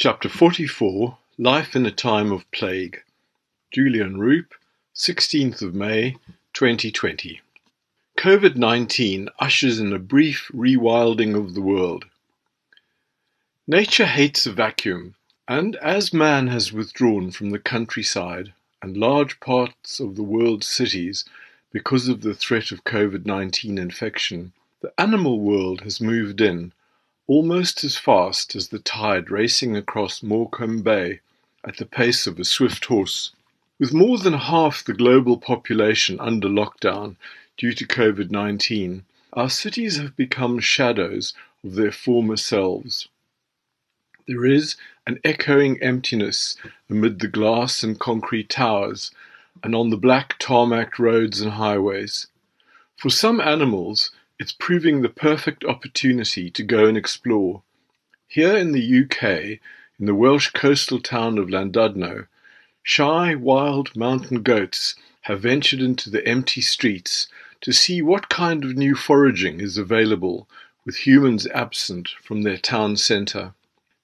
Chapter 44 Life in a Time of Plague. Julian Roup, 16th of May, 2020. COVID 19 ushers in a brief rewilding of the world. Nature hates a vacuum, and as man has withdrawn from the countryside and large parts of the world's cities because of the threat of COVID 19 infection, the animal world has moved in almost as fast as the tide racing across Morecambe Bay at the pace of a swift horse. With more than half the global population under lockdown due to COVID 19, our cities have become shadows of their former selves. There is an echoing emptiness amid the glass and concrete towers and on the black tarmac roads and highways. For some animals, it's proving the perfect opportunity to go and explore. Here in the UK, in the Welsh coastal town of Llandudno, shy wild mountain goats have ventured into the empty streets to see what kind of new foraging is available with humans absent from their town centre.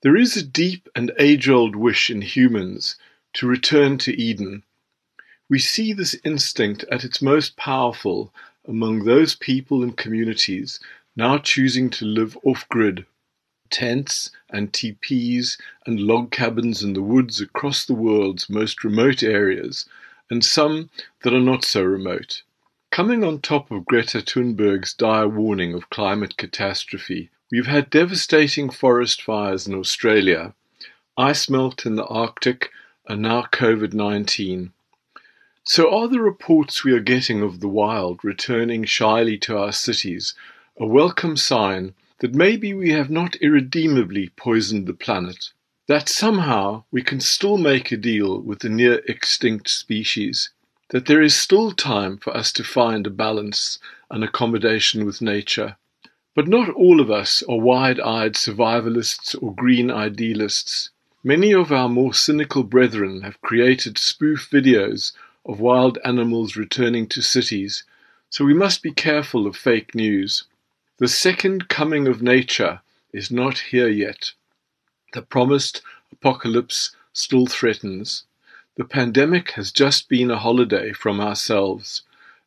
There is a deep and age-old wish in humans to return to Eden. We see this instinct at its most powerful among those people and communities now choosing to live off-grid. Tents and teepees and log cabins in the woods across the world's most remote areas, and some that are not so remote. Coming on top of Greta Thunberg's dire warning of climate catastrophe, we've had devastating forest fires in Australia, ice melt in the Arctic, and now COVID 19. So are the reports we are getting of the wild returning shyly to our cities a welcome sign that maybe we have not irredeemably poisoned the planet? That somehow we can still make a deal with the near extinct species? That there is still time for us to find a balance and accommodation with nature? But not all of us are wide-eyed survivalists or green idealists. Many of our more cynical brethren have created spoof videos of wild animals returning to cities, so we must be careful of fake news. The second coming of nature is not here yet. The promised apocalypse still threatens. The pandemic has just been a holiday from ourselves,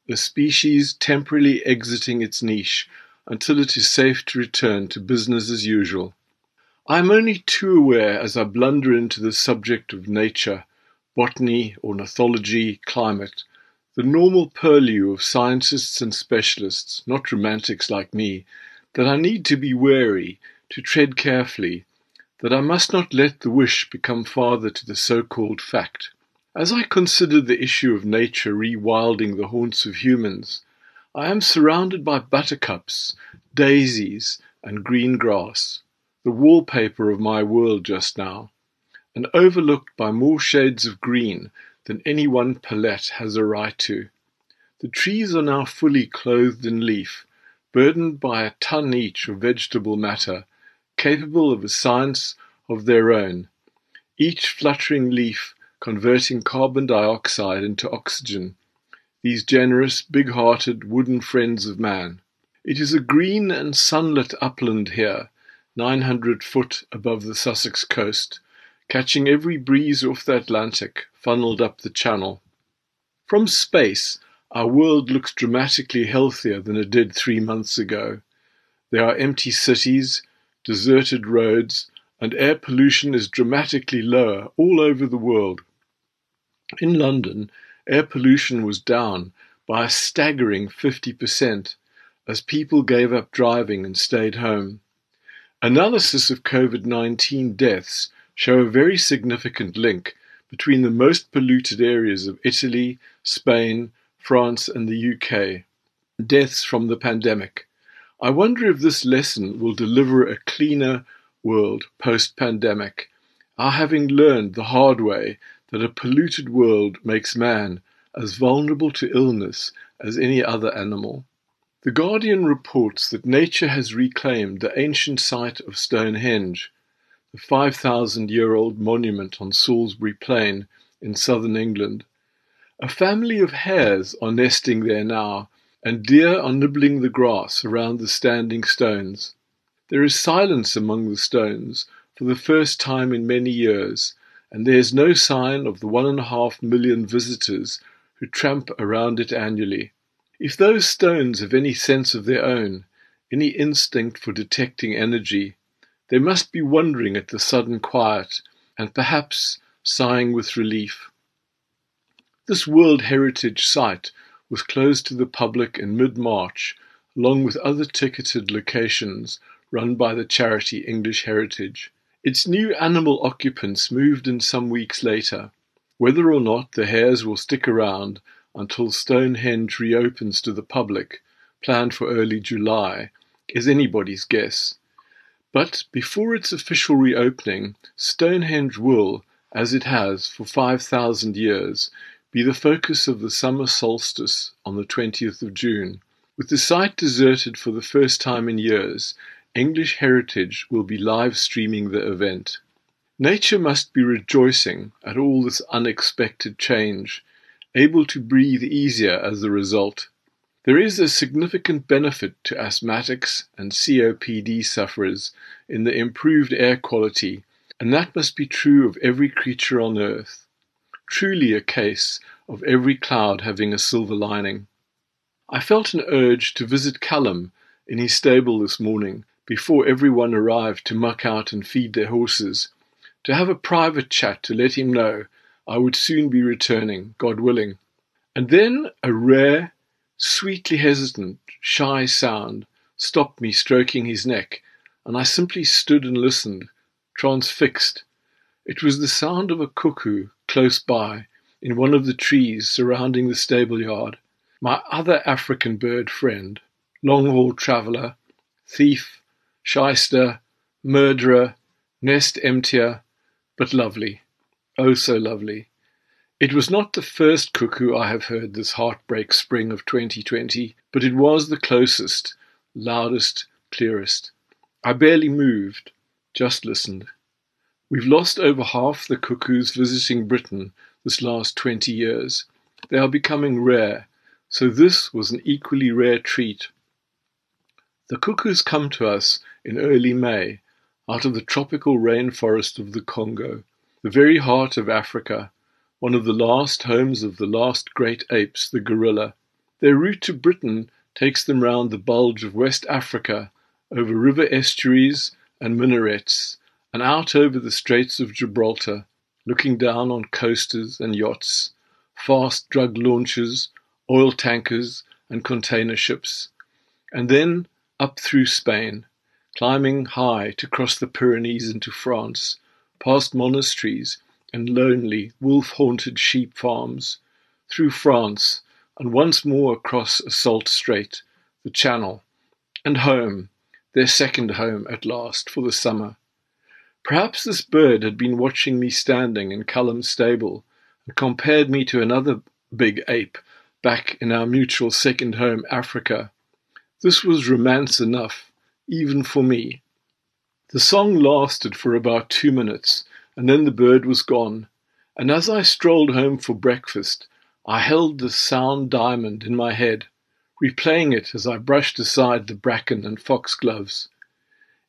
a species temporarily exiting its niche until it is safe to return to business as usual. I am only too aware as I blunder into the subject of nature botany, ornithology, climate, the normal purlieu of scientists and specialists, not romantics like me, that I need to be wary, to tread carefully, that I must not let the wish become father to the so-called fact. As I consider the issue of nature rewilding the haunts of humans, I am surrounded by buttercups, daisies, and green grass, the wallpaper of my world just now and overlooked by more shades of green than any one palette has a right to. The trees are now fully clothed in leaf, burdened by a ton each of vegetable matter, capable of a science of their own, each fluttering leaf converting carbon dioxide into oxygen, these generous, big-hearted wooden friends of man. It is a green and sunlit upland here, 900 foot above the Sussex coast, catching every breeze off the Atlantic funneled up the channel. From space, our world looks dramatically healthier than it did three months ago. There are empty cities, deserted roads, and air pollution is dramatically lower all over the world. In London, air pollution was down by a staggering 50% as people gave up driving and stayed home. Analysis of COVID 19 deaths show a very significant link between the most polluted areas of Italy, Spain, France, and the UK. Deaths from the pandemic. I wonder if this lesson will deliver a cleaner world post pandemic, our having learned the hard way that a polluted world makes man as vulnerable to illness as any other animal. The Guardian reports that nature has reclaimed the ancient site of Stonehenge the 5,000 year old monument on Salisbury Plain in southern England. A family of hares are nesting there now, and deer are nibbling the grass around the standing stones. There is silence among the stones, for the first time in many years, and there is no sign of the one and a half million visitors who tramp around it annually. If those stones have any sense of their own, any instinct for detecting energy, they must be wondering at the sudden quiet and perhaps sighing with relief. This World Heritage Site was closed to the public in mid-March, along with other ticketed locations run by the charity English Heritage. Its new animal occupants moved in some weeks later. Whether or not the hares will stick around until Stonehenge reopens to the public, planned for early July, is anybody's guess. But before its official reopening, Stonehenge will, as it has for 5,000 years, be the focus of the summer solstice on the 20th of June. With the site deserted for the first time in years, English Heritage will be live streaming the event. Nature must be rejoicing at all this unexpected change, able to breathe easier as a result. There is a significant benefit to asthmatics and COPD sufferers in the improved air quality, and that must be true of every creature on earth truly a case of every cloud having a silver lining. I felt an urge to visit Callum in his stable this morning before everyone arrived to muck out and feed their horses, to have a private chat to let him know I would soon be returning, God willing. And then a rare, sweetly hesitant, shy sound stopped me stroking his neck, and I simply stood and listened, transfixed. It was the sound of a cuckoo close by, in one of the trees surrounding the stable yard, my other African bird friend, long haul traveller, thief, shyster, murderer, nest emptier, but lovely, oh so lovely. It was not the first cuckoo I have heard this heartbreak spring of 2020, but it was the closest, loudest, clearest. I barely moved, just listened. We've lost over half the cuckoos visiting Britain this last 20 years. They are becoming rare, so this was an equally rare treat. The cuckoos come to us in early May out of the tropical rainforest of the Congo, the very heart of Africa, one of the last homes of the last great apes, the gorilla. Their route to Britain takes them round the bulge of West Africa, over river estuaries and minarets, and out over the Straits of Gibraltar, looking down on coasters and yachts, fast drug launches, oil tankers, and container ships, and then up through Spain, climbing high to cross the Pyrenees into France, past monasteries and lonely, wolf haunted sheep farms, through France, and once more across a salt strait, the Channel, and home, their second home at last for the summer. Perhaps this bird had been watching me standing in Callum's stable and compared me to another big ape back in our mutual second home, Africa. This was romance enough, even for me. The song lasted for about two minutes, and then the bird was gone. And as I strolled home for breakfast, I held the sound diamond in my head, replaying it as I brushed aside the bracken and foxgloves.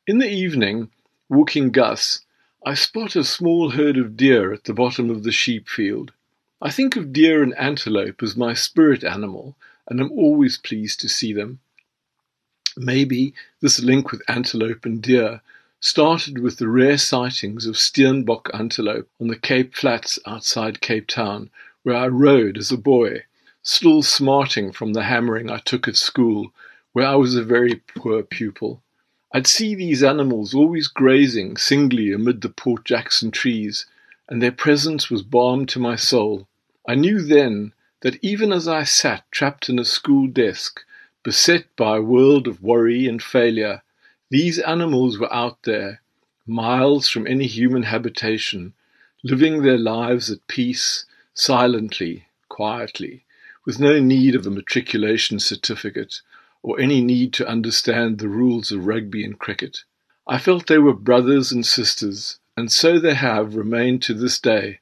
In the evening, Walking Gus, I spot a small herd of deer at the bottom of the sheep field. I think of deer and antelope as my spirit animal, and am always pleased to see them. Maybe this link with antelope and deer started with the rare sightings of Steenbok antelope on the Cape Flats outside Cape Town, where I rode as a boy, still smarting from the hammering I took at school, where I was a very poor pupil. I'd see these animals always grazing singly amid the Port Jackson trees, and their presence was balm to my soul. I knew then that even as I sat trapped in a school desk, beset by a world of worry and failure, these animals were out there, miles from any human habitation, living their lives at peace, silently, quietly, with no need of a matriculation certificate or any need to understand the rules of rugby and cricket. I felt they were brothers and sisters, and so they have remained to this day.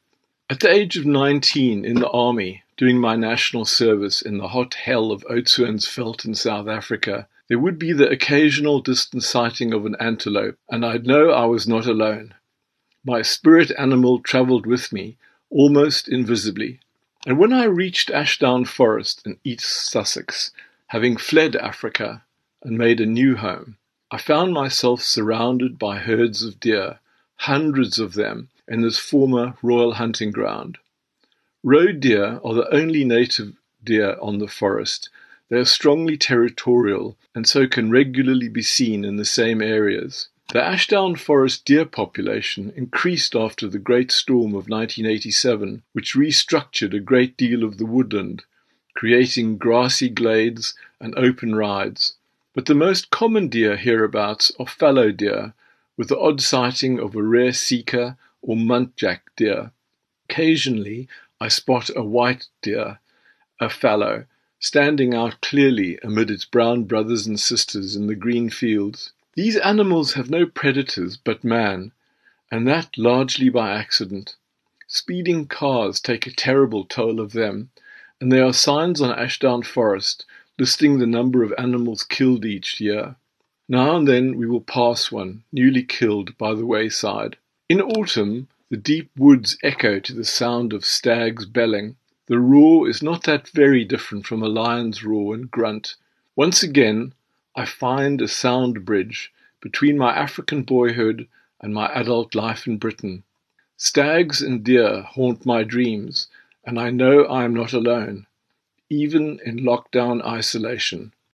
At the age of 19 in the army, doing my national service in the hot hell of Oudtshoornsveld in South Africa, there would be the occasional distant sighting of an antelope, and I'd know I was not alone. My spirit animal travelled with me, almost invisibly. And when I reached Ashdown Forest in East Sussex, having fled Africa and made a new home, I found myself surrounded by herds of deer, hundreds of them, in this former royal hunting ground. Roe deer are the only native deer on the forest. They are strongly territorial and so can regularly be seen in the same areas. The Ashdown Forest deer population increased after the Great Storm of 1987, which restructured a great deal of the woodland, creating grassy glades and open rides. But the most common deer hereabouts are fallow deer, with the odd sighting of a rare sika or muntjac deer. Occasionally I spot a white deer, a fallow, standing out clearly amid its brown brothers and sisters in the green fields. These animals have no predators but man, and that largely by accident. Speeding cars take a terrible toll of them, and there are signs on Ashdown Forest listing the number of animals killed each year. Now and then we will pass one, newly killed, by the wayside. In autumn, the deep woods echo to the sound of stags belling. The roar is not that very different from a lion's roar and grunt. Once again, I find a sound bridge between my African boyhood and my adult life in Britain. Stags and deer haunt my dreams, and I know I am not alone, even in lockdown isolation.